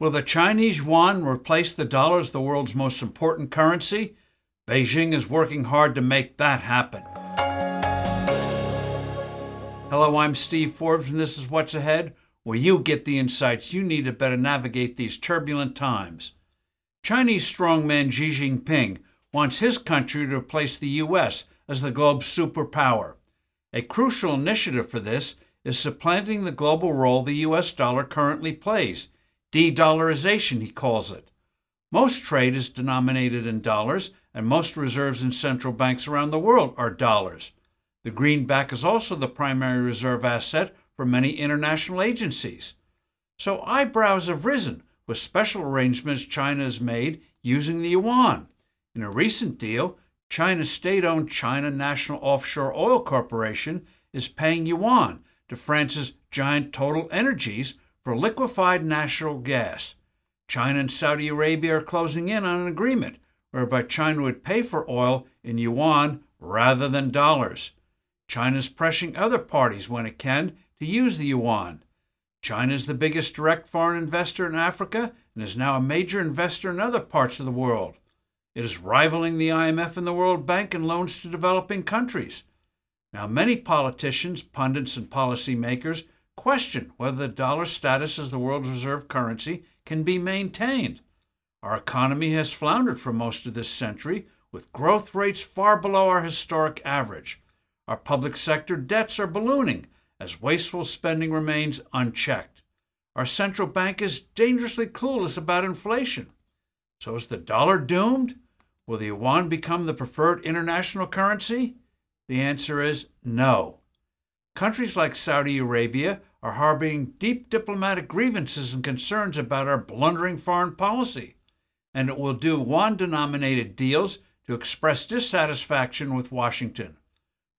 Will the Chinese yuan replace the dollar as the world's most important currency? Beijing is working hard to make that happen. Hello, I'm Steve Forbes, and this is What's Ahead, where you get the insights you need to better navigate these turbulent times. Chinese strongman Xi Jinping wants his country to replace the U.S. as the globe's superpower. A crucial initiative for this is supplanting the global role the U.S. dollar currently plays. De dollarization, he calls it. Most trade is denominated in dollars, and most reserves in central banks around the world are dollars. The greenback is also the primary reserve asset for many international agencies. So eyebrows have risen with special arrangements China has made using the yuan. In a recent deal, China's state owned China National Offshore Oil Corporation is paying yuan to France's giant Total Energies for liquefied natural gas. China and Saudi Arabia are closing in on an agreement whereby China would pay for oil in yuan rather than dollars. China is pressuring other parties when it can to use the yuan. China is the biggest direct foreign investor in Africa and is now a major investor in other parts of the world. It is rivaling the IMF and the World Bank in loans to developing countries. Now, many politicians, pundits, and policymakers question whether the dollar's status as the world's reserve currency can be maintained. Our economy has floundered for most of this century, with growth rates far below our historic average. Our public sector debts are ballooning as wasteful spending remains unchecked. Our central bank is dangerously clueless about inflation. So is the dollar doomed? Will the yuan become the preferred international currency? The answer is no. Countries like Saudi Arabia are harboring deep diplomatic grievances and concerns about our blundering foreign policy, and it will do yuan denominated deals to express dissatisfaction with Washington.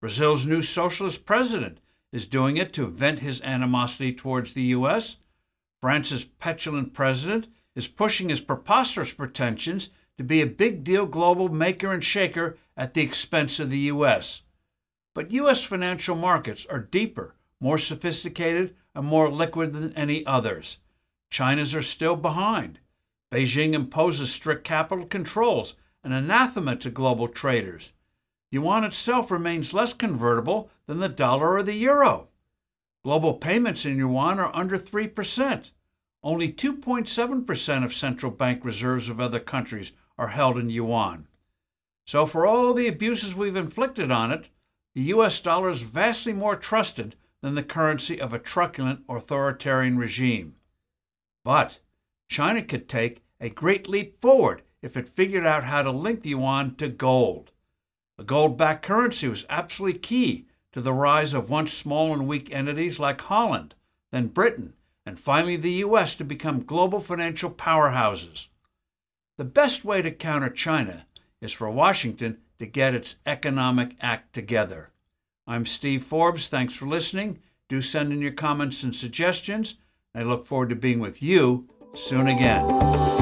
Brazil's new socialist president is doing it to vent his animosity towards the U.S. France's petulant president is pushing his preposterous pretensions to be a big deal global maker and shaker at the expense of the U.S. But U.S. financial markets are deeper, more sophisticated, and more liquid than any others. China's are still behind. Beijing imposes strict capital controls, an anathema to global traders. Yuan itself remains less convertible than the dollar or the euro. Global payments in yuan are under 3%. Only 2.7% of central bank reserves of other countries are held in yuan. So, for all the abuses we've inflicted on it, the US dollar is vastly more trusted than the currency of a truculent authoritarian regime. But China could take a great leap forward if it figured out how to link the yuan to gold. A gold backed currency was absolutely key to the rise of once small and weak entities like Holland, then Britain, and finally the US to become global financial powerhouses. The best way to counter China is for Washington to get its economic act together. I'm Steve Forbes. Thanks for listening. Do send in your comments and suggestions. I look forward to being with you soon again.